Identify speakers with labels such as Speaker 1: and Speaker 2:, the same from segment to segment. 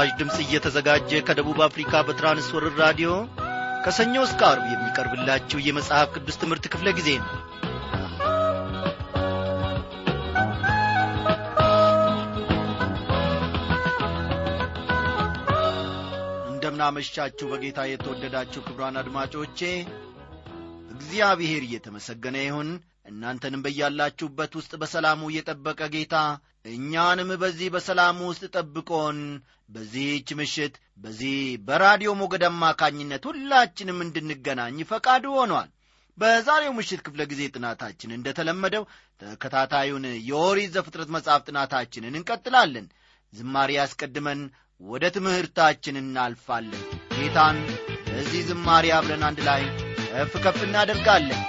Speaker 1: ይህ ምስራች ድምፅ እየተዘጋጀ ከደቡብ አፍሪካ በትራንስወርር ራዲዮ ከሰኞ እስከ አርብ የሚቀርብላችሁ የመጽሐፍ ቅዱስ ትምህርት ክፍለ ጊዜ ነው። እንደምናመሻችሁ በጌታ የተወደዳችሁ ክብሯን አድማጮቼ እግዚአብሔር እየተመሰገነ ይሁን እናንተንም በያላችሁበት ውስጥ በሰላሙ የጠበቀ ጌታ እኛንም በዚህ በሰላሙ ውስጥ ጠብቆን። በዚህች ምሽት በዚህ በራዲዮ ሞገድ አማካኝነት ሁላችንም እንድንገናኝ ፈቃዱ ሆኗል። በዛሬው ምሽት ክፍለ ጊዜ ጥናታችን እንደተለመደው ተከታታዩን የኦሪት ዘፍጥረት መጽሐፍ ጥናታችንን እንቀጥላለን። ዝማሬ ያስቀድመን ወደ ትምህርታችን እናልፋለን። ጌታን በዚህ ዝማሬ አብረን አንድ ላይ ከፍ ከፍ እናደርጋለን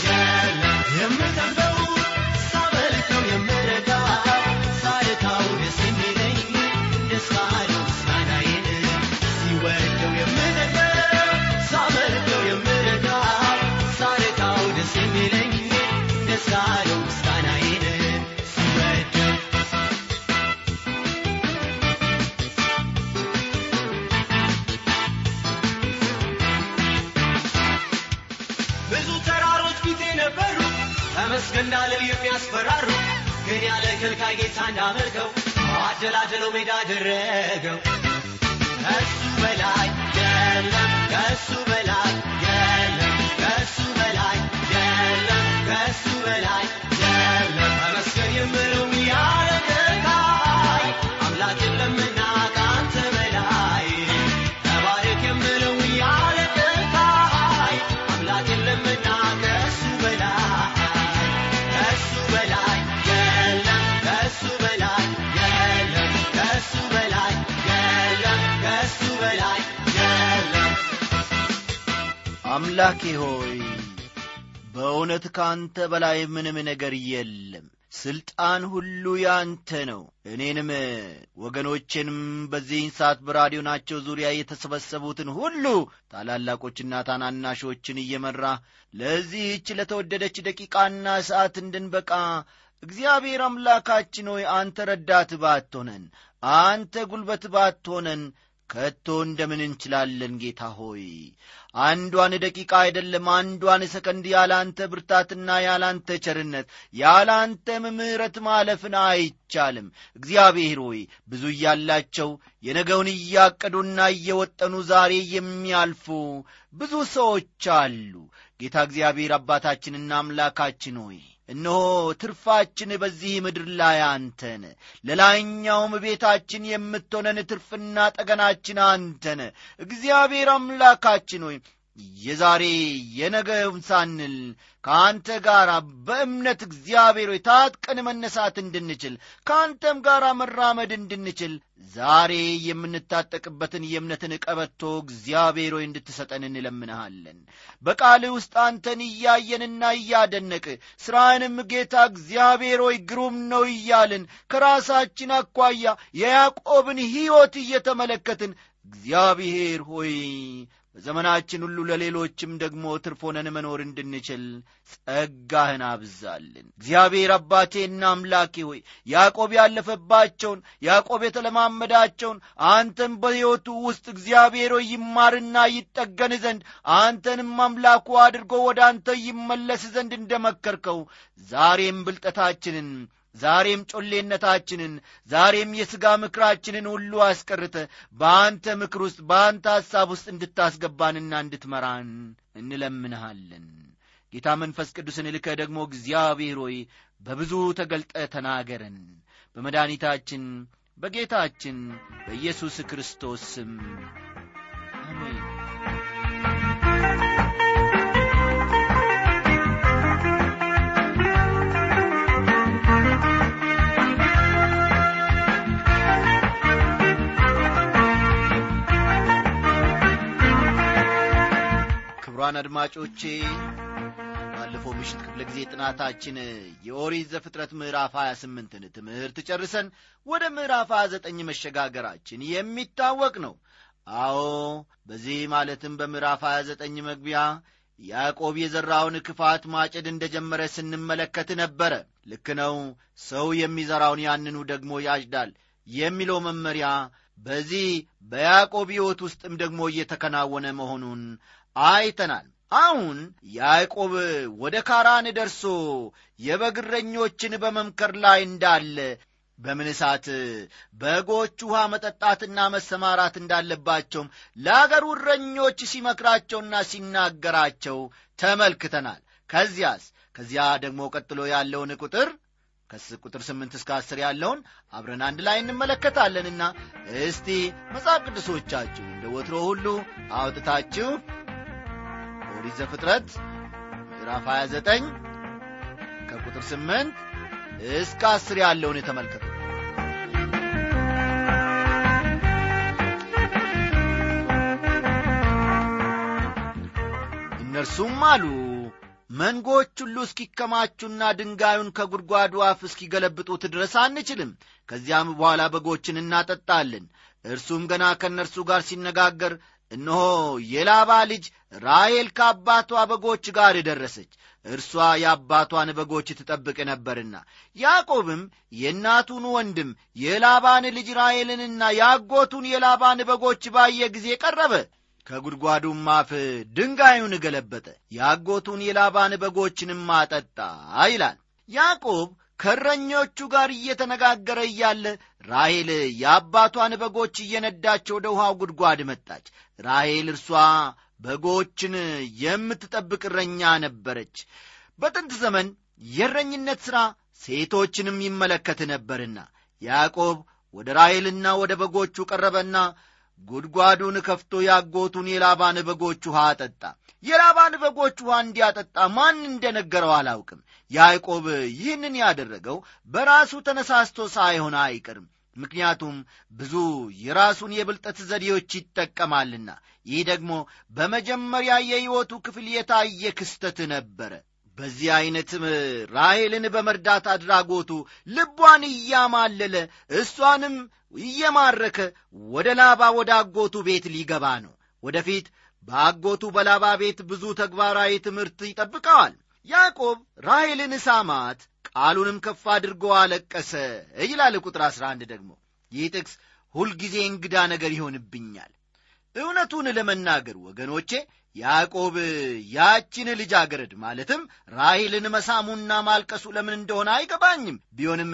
Speaker 2: እንዳለው ከልካይ ጌታ እንዳመልከው አደላደለው ሜዳ አደረገው። ከሱ በላይ የለም ከሱ በላይ የለም ከሱ በላይ የለም ከሱ በላይ የለም። ተመስገን የምለው ያለ
Speaker 1: አምላኬ ሆይ በእውነት ከአንተ በላይ ምንም ነገር የለም። ስልጣን ሁሉ ያንተ ነው። እኔንም ወገኖቼንም በዚህን ሰዓት በራዲዮናቸው ዙሪያ የተሰበሰቡትን ሁሉ ታላላቆችና ታናናሾችን እየመራ ለዚህች ለተወደደች ደቂቃና ሰዓት እንድንበቃ እግዚአብሔር አምላካችን ሆይ አንተ ረዳት ባትሆነን አንተ ጉልበት ባትሆነን ከቶ እንደምን እንችላለን? ጌታ ሆይ አንዷን ደቂቃ አይደለም አንዷን ሰከንድ ያላንተ ብርታትና ያላንተ ቸርነት ያላንተም ምሕረት ማለፍን አይቻልም። እግዚአብሔር ሆይ ብዙ እያላቸው የነገውን እያቀዱና እየወጠኑ ዛሬ የሚያልፉ ብዙ ሰዎች አሉ። ጌታ እግዚአብሔር አባታችንና አምላካችን ሆይ እነሆ ትርፋችን በዚህ ምድር ላይ አንተነ ለላይኛውም ቤታችን የምትሆነን ትርፍና ጠገናችን አንተነ እግዚአብሔር አምላካችን ሆይ የዛሬ የነገውን ሳንል ከአንተ ጋር በእምነት እግዚአብሔር ሆይ ታጥቀን መነሳት እንድንችል ከአንተም ጋር መራመድ እንድንችል ዛሬ የምንታጠቅበትን የእምነትን ቀበቶ እግዚአብሔር ሆይ እንድትሰጠን እንለምንሃለን። በቃልህ ውስጥ አንተን እያየንና እያደነቅ ሥራህንም ጌታ እግዚአብሔር ሆይ ግሩም ነው እያልን ከራሳችን አኳያ የያዕቆብን ሕይወት እየተመለከትን እግዚአብሔር ሆይ በዘመናችን ሁሉ ለሌሎችም ደግሞ ትርፍ ሆነን መኖር እንድንችል ጸጋህን አብዛልን። እግዚአብሔር አባቴና አምላኬ ሆይ ያዕቆብ ያለፈባቸውን ያዕቆብ የተለማመዳቸውን አንተን በሕይወቱ ውስጥ እግዚአብሔር ይማርና ይጠገን ዘንድ አንተንም አምላኩ አድርጎ ወደ አንተ ይመለስ ዘንድ እንደመከርከው ዛሬም ብልጠታችንን ዛሬም ጮሌነታችንን ዛሬም የሥጋ ምክራችንን ሁሉ አስቀርተ በአንተ ምክር ውስጥ በአንተ ሐሳብ ውስጥ እንድታስገባንና እንድትመራን እንለምንሃለን። ጌታ መንፈስ ቅዱስን ልከ ደግሞ እግዚአብሔር ሆይ በብዙ ተገልጠ ተናገረን። በመድኃኒታችን በጌታችን በኢየሱስ ክርስቶስ ስም አሜን ክቡራን አድማጮቼ ባለፈው ምሽት ክፍለ ጊዜ ጥናታችን የኦሪት ዘፍጥረት ምዕራፍ 28ን ትምህርት ጨርሰን ወደ ምዕራፍ 29 መሸጋገራችን የሚታወቅ ነው። አዎ በዚህ ማለትም በምዕራፍ 29 መግቢያ ያዕቆብ የዘራውን ክፋት ማጨድ እንደጀመረ ስንመለከት ነበረ። ልክ ነው። ሰው የሚዘራውን ያንኑ ደግሞ ያጭዳል የሚለው መመሪያ በዚህ በያዕቆብ ሕይወት ውስጥም ደግሞ እየተከናወነ መሆኑን አይተናል። አሁን ያዕቆብ ወደ ካራን ደርሶ የበግረኞችን በመምከር ላይ እንዳለ በምን ሰዓት በጎች ውሃ መጠጣትና መሰማራት እንዳለባቸውም ለአገሩ እረኞች ሲመክራቸውና ሲናገራቸው ተመልክተናል። ከዚያስ ከዚያ ደግሞ ቀጥሎ ያለውን ቁጥር ከቁጥር ስምንት እስከ አስር ያለውን አብረን አንድ ላይ እንመለከታለንና እስቲ መጽሐፍ ቅዱሶቻችሁ እንደ ወትሮ ሁሉ አውጥታችሁ ኦሪት ዘፍጥረት ምዕራፍ 29 ከቁጥር 8 እስከ 10 ያለውን የተመልከቱ። እነርሱም አሉ መንጎች ሁሉ እስኪከማቹና ድንጋዩን ከጉድጓዱ አፍ እስኪገለብጡት ድረስ አንችልም። ከዚያም በኋላ በጎችን እናጠጣለን። እርሱም ገና ከእነርሱ ጋር ሲነጋገር እነሆ የላባ ልጅ ራሔል ከአባቷ በጎች ጋር ደረሰች። እርሷ የአባቷን በጎች ትጠብቅ ነበርና ያዕቆብም የእናቱን ወንድም የላባን ልጅ ራሔልንና የአጎቱን የላባን በጎች ባየ ጊዜ ቀረበ። ከጉድጓዱም አፍ ድንጋዩን ገለበጠ የአጎቱን የላባን በጎችንም አጠጣ ይላል። ያዕቆብ ከእረኞቹ ጋር እየተነጋገረ እያለ ራሔል የአባቷን በጎች እየነዳች ወደ ጉድጓድ መጣች። ራሔል እርሷ በጎችን የምትጠብቅ እረኛ ነበረች። በጥንት ዘመን የእረኝነት ሥራ ሴቶችንም ይመለከት ነበርና ያዕቆብ ወደ ራሔልና ወደ በጎቹ ቀረበና ጉድጓዱን ከፍቶ ያጎቱን የላባን በጎች ውሃ አጠጣ። የላባን በጎች ውሃ እንዲያጠጣ ማን እንደነገረው አላውቅም። ያዕቆብ ይህንን ያደረገው በራሱ ተነሳስቶ ሳይሆን አይቀርም። ምክንያቱም ብዙ የራሱን የብልጠት ዘዴዎች ይጠቀማልና ይህ ደግሞ በመጀመሪያ የሕይወቱ ክፍል የታየ ክስተት ነበረ። በዚህ ዐይነትም ራሔልን በመርዳት አድራጎቱ ልቧን እያማለለ እሷንም እየማረከ ወደ ላባ ወደ አጎቱ ቤት ሊገባ ነው። ወደፊት በአጎቱ በላባ ቤት ብዙ ተግባራዊ ትምህርት ይጠብቀዋል። ያዕቆብ ራሔልን ሳማት ቃሉንም ከፍ አድርጎ አለቀሰ ይላል ቁጥር 11 ደግሞ። ይህ ጥቅስ ሁልጊዜ እንግዳ ነገር ይሆንብኛል እውነቱን ለመናገር ወገኖቼ ያዕቆብ ያችን ልጃገረድ ማለትም ራሔልን መሳሙና ማልቀሱ ለምን እንደሆነ አይገባኝም። ቢሆንም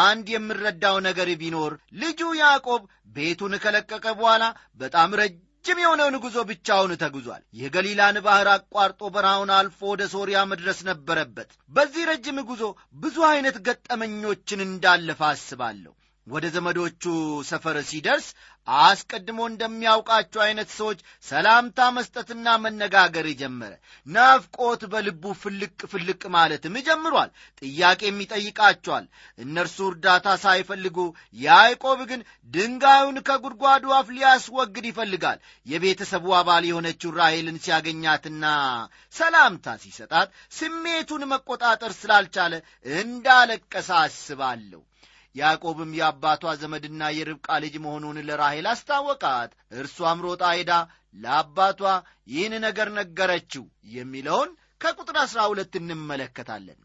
Speaker 1: አንድ የምረዳው ነገር ቢኖር ልጁ ያዕቆብ ቤቱን ከለቀቀ በኋላ በጣም ረጅም የሆነውን ጉዞ ብቻውን ተጉዟል። የገሊላን ባሕር አቋርጦ በረሃውን አልፎ ወደ ሶርያ መድረስ ነበረበት። በዚህ ረጅም ጉዞ ብዙ ዐይነት ገጠመኞችን እንዳለፈ አስባለሁ ወደ ዘመዶቹ ሰፈር ሲደርስ አስቀድሞ እንደሚያውቃቸው ዐይነት ሰዎች ሰላምታ መስጠትና መነጋገር ጀመረ። ናፍቆት በልቡ ፍልቅ ፍልቅ ማለትም ጀምሯል። ጥያቄም ይጠይቃቸዋል። እነርሱ እርዳታ ሳይፈልጉ ያዕቆብ ግን ድንጋዩን ከጉድጓዱ አፍ ሊያስወግድ ይፈልጋል። የቤተሰቡ አባል የሆነችው ራሔልን ሲያገኛትና ሰላምታ ሲሰጣት ስሜቱን መቆጣጠር ስላልቻለ እንዳለቀሰ አስባለሁ ያዕቆብም የአባቷ ዘመድና የርብቃ ልጅ መሆኑን ለራሔል አስታወቃት። እርሷም ሮጣ ሄዳ ለአባቷ ይህን ነገር ነገረችው የሚለውን ከቁጥር አሥራ ሁለት እንመለከታለን።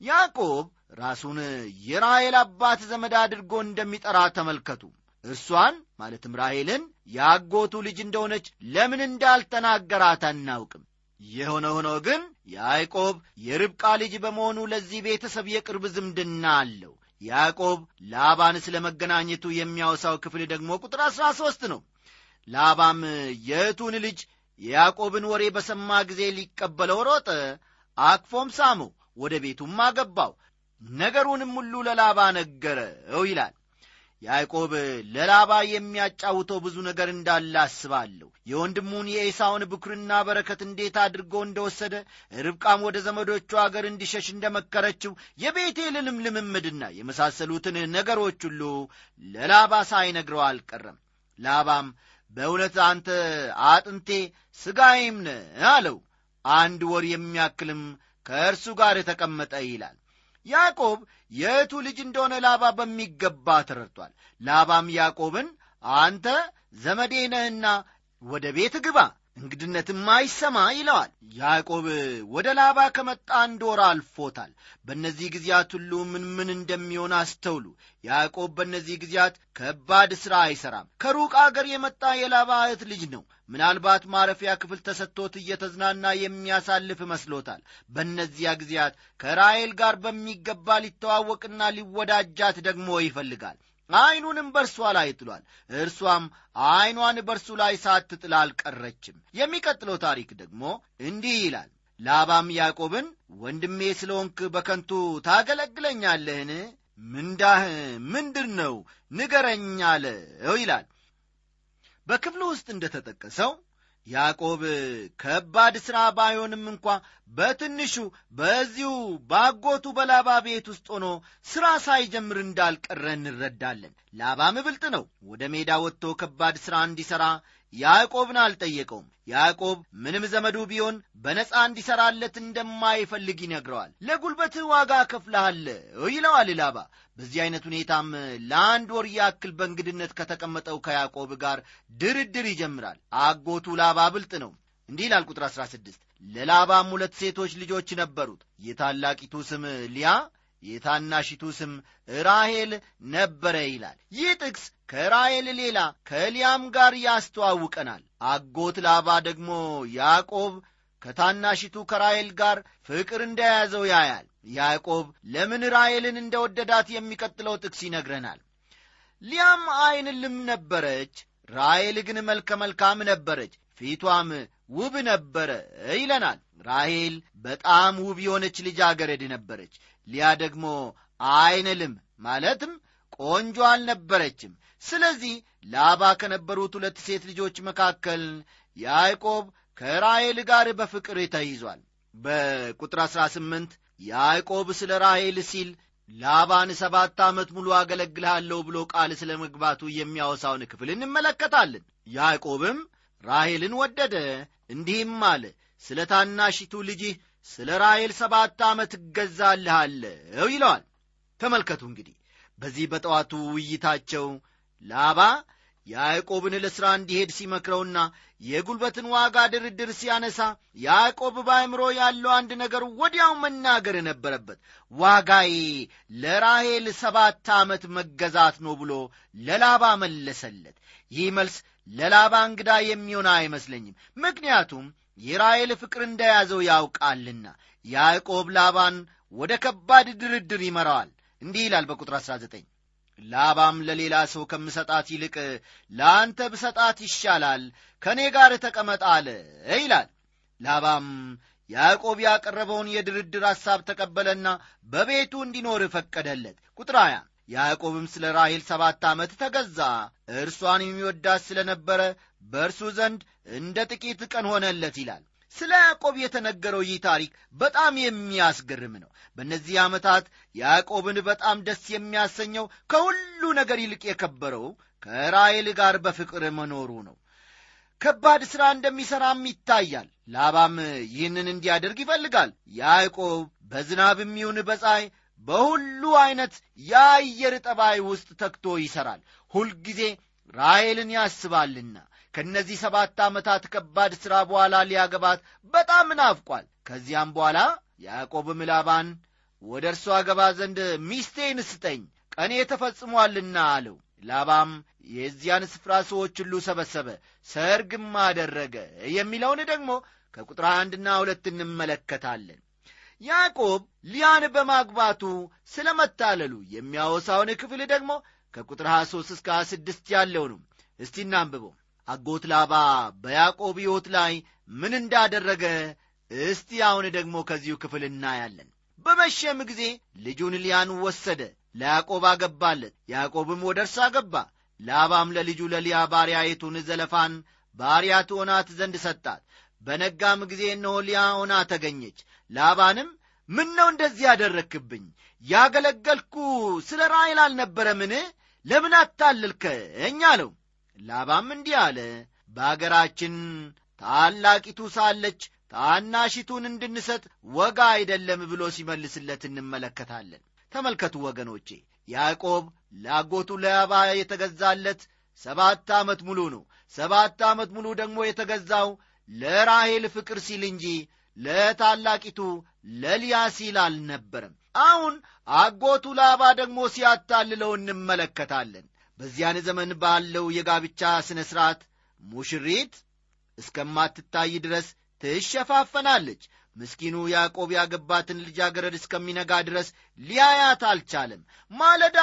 Speaker 1: ያዕቆብ ራሱን የራሔል አባት ዘመድ አድርጎ እንደሚጠራ ተመልከቱ። እርሷን ማለትም ራሔልን የአጎቱ ልጅ እንደሆነች ለምን እንዳልተናገራት አናውቅም። የሆነ ሆኖ ግን ያዕቆብ የርብቃ ልጅ በመሆኑ ለዚህ ቤተሰብ የቅርብ ዝምድና አለው ያዕቆብ ላባን ስለ መገናኘቱ የሚያወሳው ክፍል ደግሞ ቁጥር አሥራ ሦስት ነው። ላባም የእቱን ልጅ የያዕቆብን ወሬ በሰማ ጊዜ ሊቀበለው ሮጠ። አክፎም ሳመው ወደ ቤቱም አገባው። ነገሩንም ሁሉ ለላባ ነገረው ይላል ያዕቆብ ለላባ የሚያጫውተው ብዙ ነገር እንዳለ አስባለሁ። የወንድሙን የኤሳውን ብኩርና በረከት እንዴት አድርጎ እንደወሰደ ርብቃም ወደ ዘመዶቹ አገር እንዲሸሽ እንደመከረችው የቤቴልንም ልምምድና የመሳሰሉትን ነገሮች ሁሉ ለላባ ሳይነግረው አልቀረም። ላባም በእውነት አንተ አጥንቴ ሥጋዬም ነህ አለው። አንድ ወር የሚያክልም ከእርሱ ጋር የተቀመጠ ይላል ያዕቆብ የእቱ ልጅ እንደሆነ ላባ በሚገባ ተረድቷል። ላባም ያዕቆብን አንተ ዘመዴ ነህና ወደ ቤት ግባ እንግድነትም አይሰማ ይለዋል። ያዕቆብ ወደ ላባ ከመጣ አንድ ወር አልፎታል። በእነዚህ ጊዜያት ሁሉ ምን ምን እንደሚሆን አስተውሉ። ያዕቆብ በእነዚህ ጊዜያት ከባድ ሥራ አይሠራም ከሩቅ አገር የመጣ የላባ እህት ልጅ ነው። ምናልባት ማረፊያ ክፍል ተሰጥቶት እየተዝናና የሚያሳልፍ መስሎታል። በእነዚያ ጊዜያት ከራሔል ጋር በሚገባ ሊተዋወቅና ሊወዳጃት ደግሞ ይፈልጋል ዐይኑንም በእርሷ ላይ ጥሏል። እርሷም ዐይኗን በእርሱ ላይ ሳትጥል አልቀረችም። የሚቀጥለው ታሪክ ደግሞ እንዲህ ይላል። ላባም ያዕቆብን ወንድሜ ስለሆንክ በከንቱ ታገለግለኛለህን? ምንዳህ? ምንድር ነው ንገረኝ አለው ይላል። በክፍሉ ውስጥ እንደ ተጠቀሰው ያዕቆብ ከባድ ሥራ ባይሆንም እንኳ በትንሹ በዚሁ ባጎቱ በላባ ቤት ውስጥ ሆኖ ሥራ ሳይጀምር እንዳልቀረ እንረዳለን። ላባም ብልጥ ነው። ወደ ሜዳ ወጥቶ ከባድ ሥራ እንዲሠራ ያዕቆብን አልጠየቀውም። ያዕቆብ ምንም ዘመዱ ቢሆን በነፃ እንዲሠራለት እንደማይፈልግ ይነግረዋል። ለጉልበትህ ዋጋ እከፍልሃለሁ ይለዋል ላባ በዚህ ዐይነት ሁኔታም ለአንድ ወር ያክል በእንግድነት ከተቀመጠው ከያዕቆብ ጋር ድርድር ይጀምራል። አጎቱ ላባ ብልጥ ነው። እንዲህ ይላል ቁጥር 16 ለላባም ሁለት ሴቶች ልጆች ነበሩት። የታላቂቱ ስም ሊያ የታናሺቱ ስም ራሄል ነበረ ይላል። ይህ ጥቅስ ከራሄል ሌላ ከሊያም ጋር ያስተዋውቀናል። አጎት ላባ ደግሞ ያዕቆብ ከታናሺቱ ከራሄል ጋር ፍቅር እንደያዘው ያያል። ያዕቆብ ለምን ራሔልን እንደ ወደዳት የሚቀጥለው ጥቅስ ይነግረናል። ሊያም ዐይን ልም ነበረች ራሔል ግን መልከ መልካም ነበረች ፊቷም ውብ ነበረ ይለናል። ራሔል በጣም ውብ የሆነች ልጃገረድ ነበረች። ሊያ ደግሞ ዐይነ ልም ማለትም ቆንጆ አልነበረችም ስለዚህ ላባ ከነበሩት ሁለት ሴት ልጆች መካከል ያዕቆብ ከራሔል ጋር በፍቅር ተይዟል። በቁጥር 18 ያዕቆብ ስለ ራሔል ሲል ላባን ሰባት ዓመት ሙሉ አገለግልሃለሁ ብሎ ቃል ስለ መግባቱ የሚያወሳውን ክፍል እንመለከታለን። ያዕቆብም ራሔልን ወደደ እንዲህም አለ ስለ ታናሺቱ ልጅህ ስለ ራሔል ሰባት ዓመት እገዛልሃለሁ ይለዋል። ተመልከቱ እንግዲህ በዚህ በጠዋቱ ውይይታቸው ላባ ያዕቆብን ለሥራ እንዲሄድ ሲመክረውና የጉልበትን ዋጋ ድርድር ሲያነሳ ያዕቆብ በአእምሮ ያለው አንድ ነገር ወዲያው መናገር ነበረበት ዋጋዬ ለራሔል ሰባት ዓመት መገዛት ነው ብሎ ለላባ መለሰለት። ይህ መልስ ለላባ እንግዳ የሚሆን አይመስለኝም ምክንያቱም የራሔል ፍቅር እንደያዘው ያውቃልና። ያዕቆብ ላባን ወደ ከባድ ድርድር ይመራዋል። እንዲህ ይላል በቁጥር 19 ላባም ለሌላ ሰው ከምሰጣት ይልቅ ለአንተ ብሰጣት ይሻላል ከእኔ ጋር ተቀመጥ አለ ይላል። ላባም ያዕቆብ ያቀረበውን የድርድር ሐሳብ ተቀበለና በቤቱ እንዲኖር ፈቀደለት። ቁጥር 20 ያዕቆብም ስለ ራሔል ሰባት ዓመት ተገዛ። እርሷን የሚወዳት ስለ ነበረ በእርሱ ዘንድ እንደ ጥቂት ቀን ሆነለት ይላል ስለ ያዕቆብ የተነገረው ይህ ታሪክ በጣም የሚያስገርም ነው። በእነዚህ ዓመታት ያዕቆብን በጣም ደስ የሚያሰኘው ከሁሉ ነገር ይልቅ የከበረው ከራሔል ጋር በፍቅር መኖሩ ነው። ከባድ ሥራ እንደሚሠራም ይታያል። ላባም ይህንን እንዲያደርግ ይፈልጋል። ያዕቆብ በዝናብ የሚሆን በፀሐይ በሁሉ ዐይነት የአየር ጠባይ ውስጥ ተግቶ ይሠራል። ሁልጊዜ ራሔልን ያስባልና ከእነዚህ ሰባት ዓመታት ከባድ ሥራ በኋላ ሊያገባት በጣም ናፍቋል። ከዚያም በኋላ ያዕቆብም ላባን ወደ እርሷ አገባ ዘንድ ሚስቴን ስጠኝ ቀኔ ተፈጽሟልና አለው። ላባም የዚያን ስፍራ ሰዎች ሁሉ ሰበሰበ ሰርግም አደረገ የሚለውን ደግሞ ከቁጥር አንድና ሁለት እንመለከታለን። ያዕቆብ ሊያን በማግባቱ ስለ መታለሉ የሚያወሳውን ክፍል ደግሞ ከቁጥር 23 እስከ 26 ያለው ነው እስቲ እናንብበው አጎት ላባ በያዕቆብ ሕይወት ላይ ምን እንዳደረገ እስቲ አሁን ደግሞ ከዚሁ ክፍል እናያለን። በመሸም ጊዜ ልጁን ሊያን ወሰደ ለያዕቆብ አገባለት። ያዕቆብም ወደ እርሷ ገባ ላባም ለልጁ ለሊያ ባሪያይቱን ዘለፋን ባሪያ ትሆናት ዘንድ ሰጣት። በነጋም ጊዜ እነሆ ሊያ ሆና ተገኘች። ላባንም ምን ነው እንደዚህ ያደረክብኝ? ያገለገልኩ ስለ ራሔል አልነበረምን ለምን አታለልከኝ? አለው ላባም እንዲህ አለ በአገራችን ታላቂቱ ሳለች ታናሺቱን እንድንሰጥ ወጋ አይደለም ብሎ ሲመልስለት እንመለከታለን። ተመልከቱ ወገኖቼ ያዕቆብ ለአጎቱ ለያባ የተገዛለት ሰባት ዓመት ሙሉ ነው። ሰባት ዓመት ሙሉ ደግሞ የተገዛው ለራሔል ፍቅር ሲል እንጂ ለታላቂቱ ለሊያ ሲል አልነበረም። አሁን አጎቱ ላባ ደግሞ ሲያታልለው እንመለከታለን በዚያን ዘመን ባለው የጋብቻ ሥነ ሥርዓት ሙሽሪት እስከማትታይ ድረስ ትሸፋፈናለች። ምስኪኑ ያዕቆብ ያገባትን ልጃገረድ እስከሚነጋ ድረስ ሊያያት አልቻለም። ማለዳ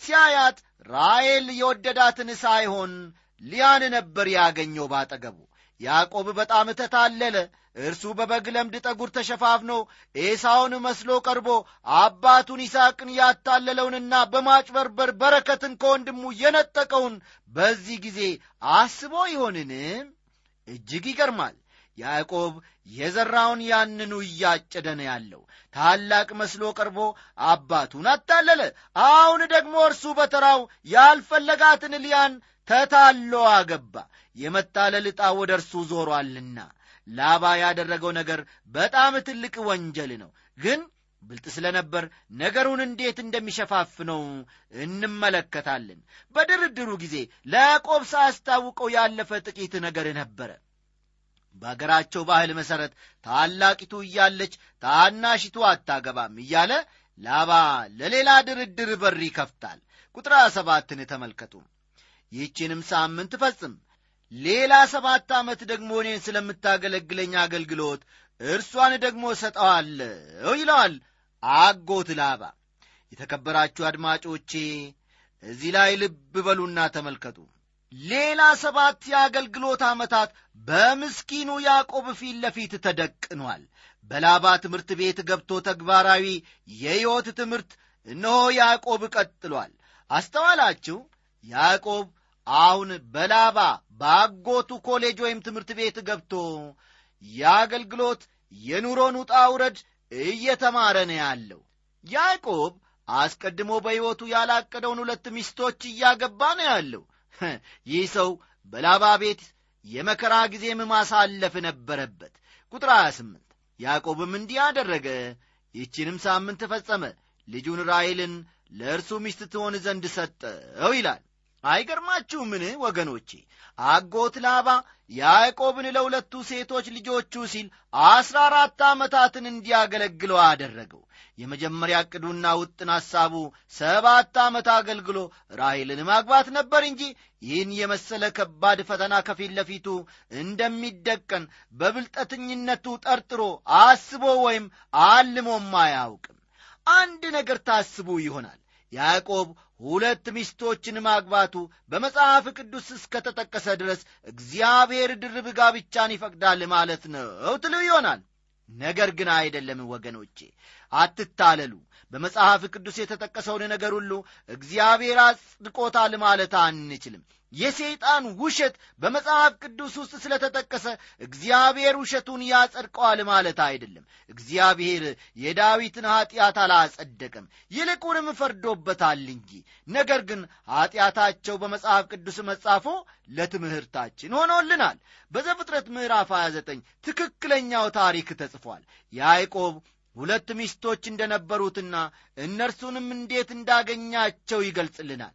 Speaker 1: ሲያያት ራኤል የወደዳትን ሳይሆን ሊያን ነበር ያገኘው ባጠገቡ። ያዕቆብ በጣም ተታለለ እርሱ በበግ ለምድ ጠጉር ተሸፋፍኖ ኤሳውን መስሎ ቀርቦ አባቱን ይስቅን ያታለለውንና በማጭበርበር በረከትን ከወንድሙ የነጠቀውን በዚህ ጊዜ አስቦ ይሆንን? እጅግ ይገርማል። ያዕቆብ የዘራውን ያንኑ እያጨደ ነው ያለው። ታላቅ መስሎ ቀርቦ አባቱን አታለለ። አሁን ደግሞ እርሱ በተራው ያልፈለጋትን ሊያን ተታሎ አገባ። የመታለል ዕጣ ወደ እርሱ ዞሯልና ላባ ያደረገው ነገር በጣም ትልቅ ወንጀል ነው። ግን ብልጥ ስለ ነበር ነገሩን እንዴት እንደሚሸፋፍነው እንመለከታለን። በድርድሩ ጊዜ ለያዕቆብ ሳያስታውቀው ያለፈ ጥቂት ነገር ነበረ። በአገራቸው ባህል መሠረት ታላቂቱ እያለች ታናሽቱ አታገባም እያለ ላባ ለሌላ ድርድር በር ይከፍታል። ቁጥር ሰባትን ተመልከቱ። ይህችንም ሳምንት ፈጽም ሌላ ሰባት ዓመት ደግሞ እኔን ስለምታገለግለኝ አገልግሎት እርሷን ደግሞ እሰጠዋለሁ ይለዋል አጎት ላባ። የተከበራችሁ አድማጮቼ እዚህ ላይ ልብ በሉና ተመልከቱ። ሌላ ሰባት የአገልግሎት ዓመታት በምስኪኑ ያዕቆብ ፊት ለፊት ተደቅኗል። በላባ ትምህርት ቤት ገብቶ ተግባራዊ የሕይወት ትምህርት እነሆ ያዕቆብ ቀጥሏል። አስተዋላችሁ? ያዕቆብ አሁን በላባ በአጎቱ ኮሌጅ ወይም ትምህርት ቤት ገብቶ የአገልግሎት የኑሮን ውጣ ውረድ እየተማረ ነው ያለው። ያዕቆብ አስቀድሞ በሕይወቱ ያላቀደውን ሁለት ሚስቶች እያገባ ነው ያለው። ይህ ሰው በላባ ቤት የመከራ ጊዜም ማሳለፍ ነበረበት። ቁጥር 28 ያዕቆብም እንዲህ አደረገ። ይህችንም ሳምንት ተፈጸመ ልጁን ራሔልን ለእርሱ ሚስት ትሆን ዘንድ ሰጠው ይላል አይገርማችሁምን ወገኖቼ? አጎት ላባ ያዕቆብን ለሁለቱ ሴቶች ልጆቹ ሲል አስራ አራት ዓመታትን እንዲያገለግለው አደረገው። የመጀመሪያ ዕቅዱና ውጥን ሐሳቡ ሰባት ዓመት አገልግሎ ራሔልን ማግባት ነበር እንጂ ይህን የመሰለ ከባድ ፈተና ከፊት ለፊቱ እንደሚደቀን በብልጠትኝነቱ ጠርጥሮ አስቦ ወይም አልሞም አያውቅም። አንድ ነገር ታስቡ ይሆናል ያዕቆብ ሁለት ሚስቶችን ማግባቱ በመጽሐፍ ቅዱስ እስከተጠቀሰ ድረስ እግዚአብሔር ድርብ ጋብቻን ይፈቅዳል ማለት ነው። ትሉ ይሆናል። ነገር ግን አይደለም ወገኖቼ አትታለሉ። በመጽሐፍ ቅዱስ የተጠቀሰውን ነገር ሁሉ እግዚአብሔር አጽድቆታል ማለት አንችልም። የሰይጣን ውሸት በመጽሐፍ ቅዱስ ውስጥ ስለተጠቀሰ እግዚአብሔር ውሸቱን ያጸድቀዋል ማለት አይደለም። እግዚአብሔር የዳዊትን ኀጢአት አላጸደቀም ይልቁንም ፈርዶበታል እንጂ። ነገር ግን ኀጢአታቸው በመጽሐፍ ቅዱስ መጻፎ ለትምህርታችን ሆኖልናል። በዘፍጥረት ምዕራፍ 29 ትክክለኛው ታሪክ ተጽፏል። ያዕቆብ ሁለት ሚስቶች እንደነበሩትና እነርሱንም እንዴት እንዳገኛቸው ይገልጽልናል።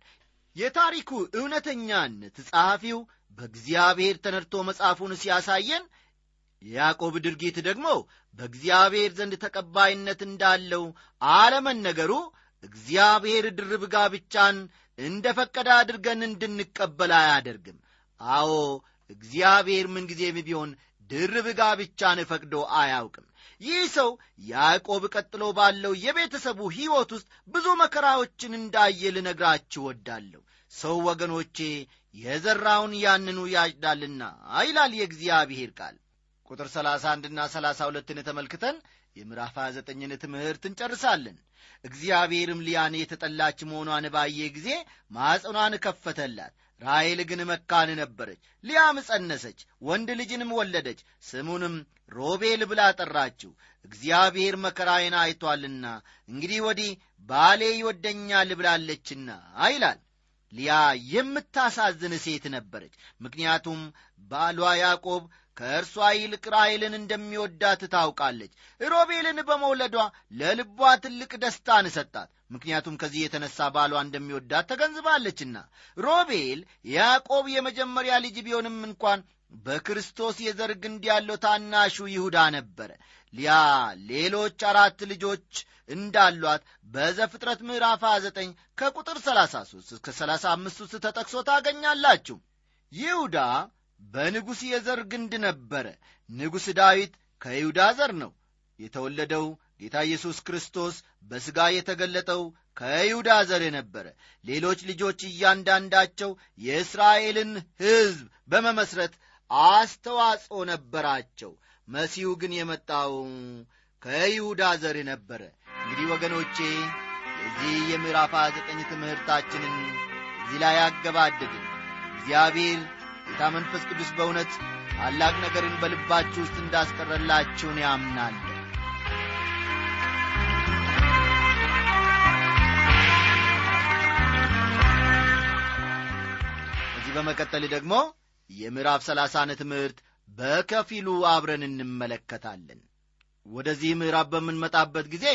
Speaker 1: የታሪኩ እውነተኛነት ጸሐፊው በእግዚአብሔር ተነድቶ መጽሐፉን ሲያሳየን የያዕቆብ ድርጊት ደግሞ በእግዚአብሔር ዘንድ ተቀባይነት እንዳለው አለመነገሩ እግዚአብሔር ድርብ ጋብቻን እንደ ፈቀደ አድርገን እንድንቀበል አያደርግም። አዎ እግዚአብሔር ምንጊዜም ቢሆን ድርብ ጋብቻን ፈቅዶ አያውቅም። ይህ ሰው ያዕቆብ ቀጥሎ ባለው የቤተሰቡ ሕይወት ውስጥ ብዙ መከራዎችን እንዳየ ልነግራችሁ ወዳለሁ ሰው ወገኖቼ የዘራውን ያንኑ ያጭዳልና ይላል የእግዚአብሔር ቃል። ቁጥር 31ና 32ን ተመልክተን የምዕራፍ 29ን ትምህርት እንጨርሳለን። እግዚአብሔርም ሊያን የተጠላች መሆኗን ባየ ጊዜ ማዕፀኗን ከፈተላት ራሔል ግን መካን ነበረች ሊያም ጸነሰች ወንድ ልጅንም ወለደች ስሙንም ሮቤል ብላ ጠራችው። እግዚአብሔር መከራዬን አይቶአልና እንግዲህ ወዲህ ባሌ ይወደኛል ብላለችና ይላል። ሊያ የምታሳዝን ሴት ነበረች ምክንያቱም ባሏ ያዕቆብ ከእርሷ ይልቅ ራሔልን እንደሚወዳት ታውቃለች። ሮቤልን በመውለዷ ለልቧ ትልቅ ደስታን ሰጣት ምክንያቱም ከዚህ የተነሳ ባሏ እንደሚወዳት ተገንዝባለችና። ሮቤል ያዕቆብ የመጀመሪያ ልጅ ቢሆንም እንኳን በክርስቶስ የዘር ግንድ ያለው ታናሹ ይሁዳ ነበረ። ሊያ ሌሎች አራት ልጆች እንዳሏት በዘፍጥረት ምዕራፍ 29 ከቁጥር 33 እስከ 35 ውስጥ ተጠቅሶ ታገኛላችሁ። ይሁዳ በንጉሥ የዘር ግንድ ነበረ። ንጉሥ ዳዊት ከይሁዳ ዘር ነው የተወለደው ጌታ ኢየሱስ ክርስቶስ በሥጋ የተገለጠው ከይሁዳ ዘር ነበረ ሌሎች ልጆች እያንዳንዳቸው የእስራኤልን ሕዝብ በመመስረት አስተዋጽኦ ነበራቸው። መሲሁ ግን የመጣው ከይሁዳ ዘር ነበረ እንግዲህ ወገኖቼ የዚህ የምዕራፍ 29 ትምህርታችንን እዚህ ላይ አገባደድን። እግዚአብሔር ጌታ መንፈስ ቅዱስ በእውነት ታላቅ ነገርን በልባችሁ ውስጥ እንዳስቀረላችሁን ያምናል በመቀጠል ደግሞ የምዕራፍ ሰላሳን ትምህርት በከፊሉ አብረን እንመለከታለን። ወደዚህ ምዕራፍ በምንመጣበት ጊዜ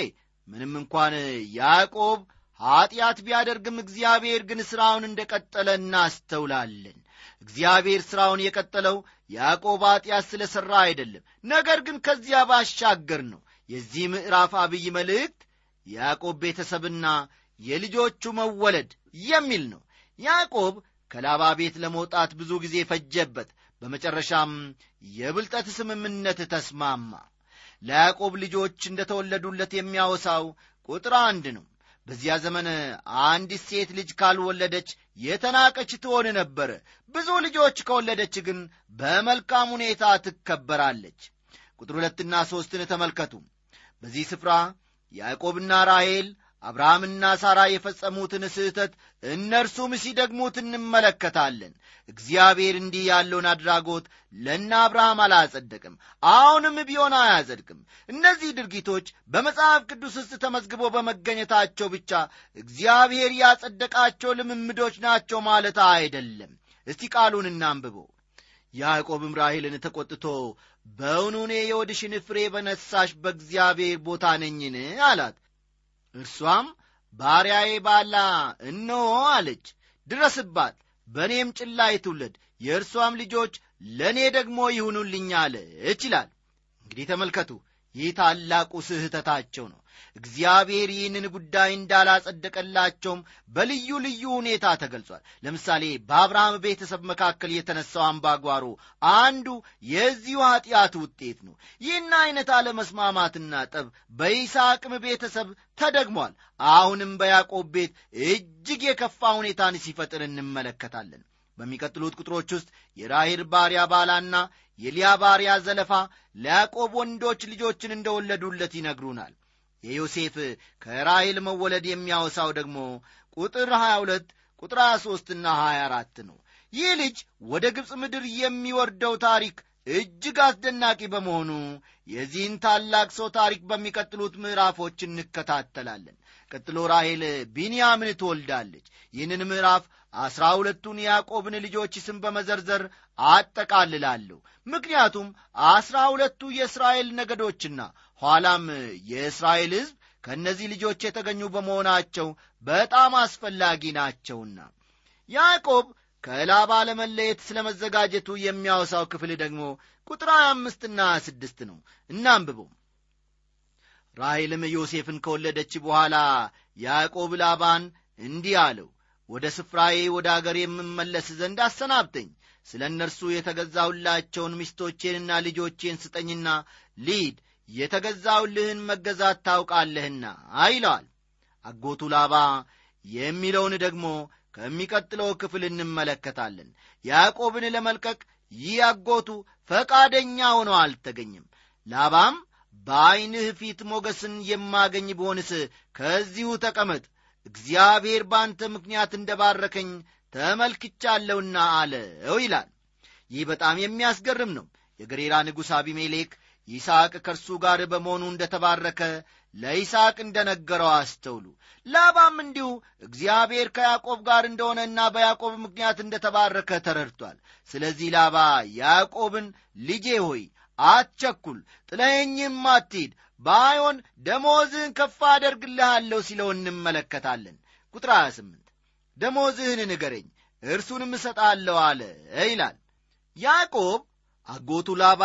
Speaker 1: ምንም እንኳን ያዕቆብ ኀጢአት ቢያደርግም እግዚአብሔር ግን ሥራውን እንደ ቀጠለ እናስተውላለን። እግዚአብሔር ሥራውን የቀጠለው ያዕቆብ ኀጢአት ስለ ሠራ አይደለም። ነገር ግን ከዚያ ባሻገር ነው። የዚህ ምዕራፍ አብይ መልእክት ያዕቆብ ቤተሰብና የልጆቹ መወለድ የሚል ነው። ያዕቆብ ከላባ ቤት ለመውጣት ብዙ ጊዜ ፈጀበት። በመጨረሻም የብልጠት ስምምነት ተስማማ። ለያዕቆብ ልጆች እንደ ተወለዱለት የሚያወሳው ቁጥር አንድ ነው። በዚያ ዘመን አንዲት ሴት ልጅ ካልወለደች የተናቀች ትሆን ነበረ ብዙ ልጆች ከወለደች ግን በመልካም ሁኔታ ትከበራለች። ቁጥር ሁለትና ሦስትን ተመልከቱ። በዚህ ስፍራ ያዕቆብና ራሔል አብርሃምና ሳራ የፈጸሙትን ስህተት እነርሱም ሲደግሙት እንመለከታለን። እግዚአብሔር እንዲህ ያለውን አድራጎት ለእነ አብርሃም አላጸደቅም አሁንም ቢሆን አያጸድቅም። እነዚህ ድርጊቶች በመጽሐፍ ቅዱስ ውስጥ ተመዝግቦ በመገኘታቸው ብቻ እግዚአብሔር ያጸደቃቸው ልምምዶች ናቸው ማለት አይደለም። እስቲ ቃሉን እናንብበው ያዕቆብም ራሔልን ተቈጥቶ በውኑ እኔ የወድሽን ፍሬ በነሳሽ በእግዚአብሔር ቦታ ነኝን? አላት። እርሷም ባሪያዬ ባላ እነሆ አለች። ድረስባት በእኔም ጭላይ ትውለድ የእርሷም ልጆች ለእኔ ደግሞ ይሁኑልኝ አለች ይላል። እንግዲህ ተመልከቱ ይህ ታላቁ ስህተታቸው ነው። እግዚአብሔር ይህንን ጉዳይ እንዳላጸደቀላቸውም በልዩ ልዩ ሁኔታ ተገልጿል። ለምሳሌ በአብርሃም ቤተሰብ መካከል የተነሳው አምባጓሮ አንዱ የዚሁ ኀጢአት ውጤት ነው። ይህን ዐይነት አለመስማማትና ጠብ በይስሐቅም ቤተሰብ ተደግሟል። አሁንም በያዕቆብ ቤት እጅግ የከፋ ሁኔታን ሲፈጥር እንመለከታለን በሚቀጥሉት ቁጥሮች ውስጥ የራሔል ባሪያ ባላና የሊያ ባሪያ ዘለፋ ለያዕቆብ ወንዶች ልጆችን እንደወለዱለት ይነግሩናል። የዮሴፍ ከራሔል መወለድ የሚያወሳው ደግሞ ቁጥር 22 ቁጥር 23 ና 24 ነው። ይህ ልጅ ወደ ግብፅ ምድር የሚወርደው ታሪክ እጅግ አስደናቂ በመሆኑ የዚህን ታላቅ ሰው ታሪክ በሚቀጥሉት ምዕራፎች እንከታተላለን። ቀጥሎ ራሔል ቢንያምን ትወልዳለች። ይህንን ምዕራፍ አስራ ሁለቱን ያዕቆብን ልጆች ስም በመዘርዘር አጠቃልላለሁ። ምክንያቱም አስራ ሁለቱ የእስራኤል ነገዶችና ኋላም የእስራኤል ሕዝብ ከእነዚህ ልጆች የተገኙ በመሆናቸው በጣም አስፈላጊ ናቸውና። ያዕቆብ ከላባ ለመለየት ስለ መዘጋጀቱ የሚያወሳው ክፍል ደግሞ ቁጥር አምስትና ስድስት ነው። እናንብበው። ራሔልም ዮሴፍን ከወለደች በኋላ ያዕቆብ ላባን እንዲህ አለው ወደ ስፍራዬ ወደ አገር የምመለስ ዘንድ አሰናብተኝ። ስለ እነርሱ የተገዛሁላቸውን ሚስቶቼንና ልጆቼን ስጠኝና ሊድ የተገዛውልህን መገዛት ታውቃለህና አይለዋል አጎቱ ላባ የሚለውን ደግሞ ከሚቀጥለው ክፍል እንመለከታለን። ያዕቆብን ለመልቀቅ ይህ አጎቱ ፈቃደኛ ሆኖ አልተገኘም። ላባም በዐይንህ ፊት ሞገስን የማገኝ ብሆንስ ከዚሁ ተቀመጥ እግዚአብሔር በአንተ ምክንያት እንደ ባረከኝ ተመልክቻለሁና አለው ይላል። ይህ በጣም የሚያስገርም ነው። የገሬራ ንጉሥ አቢሜሌክ ይስሐቅ ከእርሱ ጋር በመሆኑ እንደ ተባረከ ለይስሐቅ እንደ ነገረው አስተውሉ። ላባም እንዲሁ እግዚአብሔር ከያዕቆብ ጋር እንደሆነና በያዕቆብ ምክንያት እንደ ተባረከ ተረድቷል። ስለዚህ ላባ ያዕቆብን ልጄ ሆይ አትቸኩል ጥለኸኝም አትሂድ ባይሆን ደሞዝህን ከፍ አደርግልሃለሁ ሲለው እንመለከታለን። ቁጥር 28 ደሞዝህን ንገረኝ እርሱንም እሰጣለሁ አለ ይላል። ያዕቆብ አጎቱ ላባ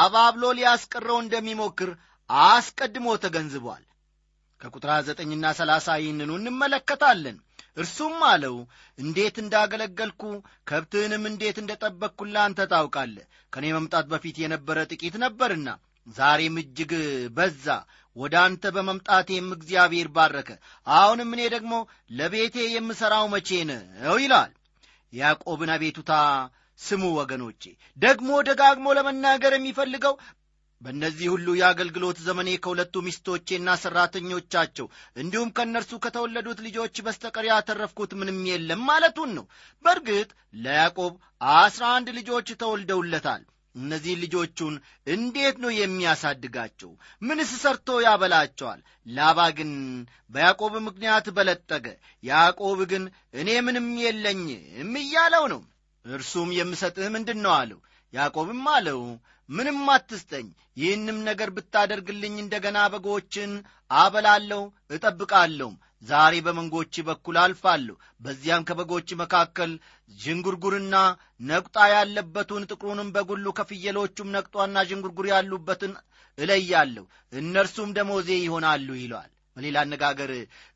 Speaker 1: አባብሎ ሊያስቀረው እንደሚሞክር አስቀድሞ ተገንዝቧል። ከቁጥር 9ና 30 ይህንኑ እንመለከታለን። እርሱም አለው እንዴት እንዳገለገልኩ ከብትህንም እንዴት እንደ ጠበቅኩላ አንተ ታውቃለህ። ከእኔ መምጣት በፊት የነበረ ጥቂት ነበርና ዛሬም እጅግ በዛ። ወደ አንተ በመምጣቴም እግዚአብሔር ባረከ። አሁንም እኔ ደግሞ ለቤቴ የምሠራው መቼ ነው ይላል። ያዕቆብን አቤቱታ ስሙ ወገኖቼ ደግሞ ደጋግሞ ለመናገር የሚፈልገው በእነዚህ ሁሉ የአገልግሎት ዘመኔ ከሁለቱ ሚስቶቼና ሠራተኞቻቸው እንዲሁም ከእነርሱ ከተወለዱት ልጆች በስተቀር ያተረፍኩት ምንም የለም ማለቱን ነው። በእርግጥ ለያዕቆብ አስራ አንድ ልጆች ተወልደውለታል እነዚህ ልጆቹን እንዴት ነው የሚያሳድጋቸው? ምንስ ሰርቶ ያበላቸዋል? ላባ ግን በያዕቆብ ምክንያት በለጠገ። ያዕቆብ ግን እኔ ምንም የለኝም እያለው ነው። እርሱም የምሰጥህ ምንድን ነው አለው። ያዕቆብም አለው ምንም አትስጠኝ። ይህንም ነገር ብታደርግልኝ እንደገና በጎችን አበላለሁ እጠብቃለሁም ዛሬ በመንጎች በኩል አልፋለሁ። በዚያም ከበጎች መካከል ዥንጉርጉርና ነቁጣ ያለበቱን ጥቁሩንም በጉሉ ከፍየሎቹም ነቅጧና ዥንጉርጉር ያሉበትን እለያለሁ። እነርሱም ደሞዜ ይሆናሉ ይለዋል። በሌላ አነጋገር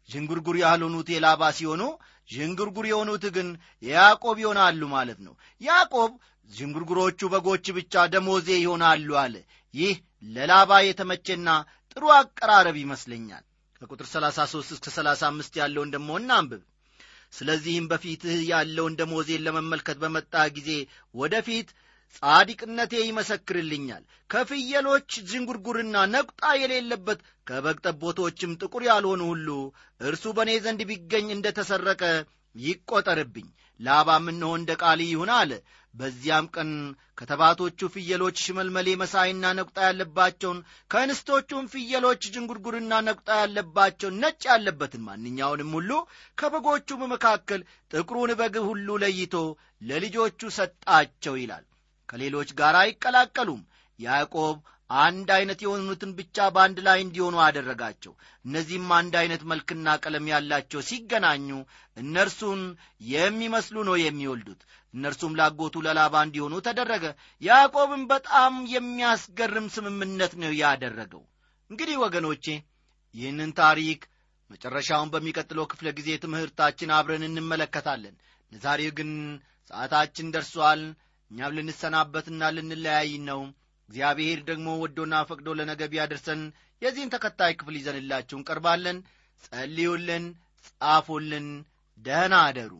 Speaker 1: ዥንጉርጉር ያልሆኑት የላባ ሲሆኑ ዥንጉርጉር የሆኑት ግን የያዕቆብ ይሆናሉ ማለት ነው። ያዕቆብ ዥንጉርጉሮቹ በጎች ብቻ ደሞዜ ይሆናሉ አለ። ይህ ለላባ የተመቸና ጥሩ አቀራረብ ይመስለኛል ከቁጥር 33 እስከ 35 ያለውን ደሞ እናንብብ። ስለዚህም በፊትህ ያለውን ደሞዜን ለመመልከት በመጣ ጊዜ ወደፊት ጻዲቅነቴ ይመሰክርልኛል። ከፍየሎች ዝንጉርጉርና ነቁጣ የሌለበት ከበግ ጠቦቶችም ጥቁር ያልሆኑ ሁሉ እርሱ በእኔ ዘንድ ቢገኝ እንደ ተሰረቀ ይቆጠርብኝ። ላባም እነሆ እንደ ቃል ይሁን አለ በዚያም ቀን ከተባቶቹ ፍየሎች ሽመልመሌ መሳይና ነቁጣ ያለባቸውን ከእንስቶቹም ፍየሎች ዥንጉርጉርና ነቁጣ ያለባቸውን ነጭ ያለበትን ማንኛውንም ሁሉ ከበጎቹም መካከል ጥቁሩን በግ ሁሉ ለይቶ ለልጆቹ ሰጣቸው ይላል። ከሌሎች ጋር አይቀላቀሉም። ያዕቆብ አንድ አይነት የሆኑትን ብቻ በአንድ ላይ እንዲሆኑ አደረጋቸው። እነዚህም አንድ አይነት መልክና ቀለም ያላቸው ሲገናኙ እነርሱን የሚመስሉ ነው የሚወልዱት። እነርሱም ላጎቱ ለላባ እንዲሆኑ ተደረገ። ያዕቆብም በጣም የሚያስገርም ስምምነት ነው ያደረገው። እንግዲህ ወገኖቼ ይህንን ታሪክ መጨረሻውን በሚቀጥለው ክፍለ ጊዜ ትምህርታችን አብረን እንመለከታለን። ለዛሬው ግን ሰዓታችን ደርሷል። እኛም ልንሰናበትና ልንለያይ ነው እግዚአብሔር ደግሞ ወዶና ፈቅዶ ለነገ ቢያደርሰን የዚህን ተከታይ ክፍል ይዘንላችሁ እንቀርባለን። ጸልዩልን ጻፉልን። ደህና አደሩ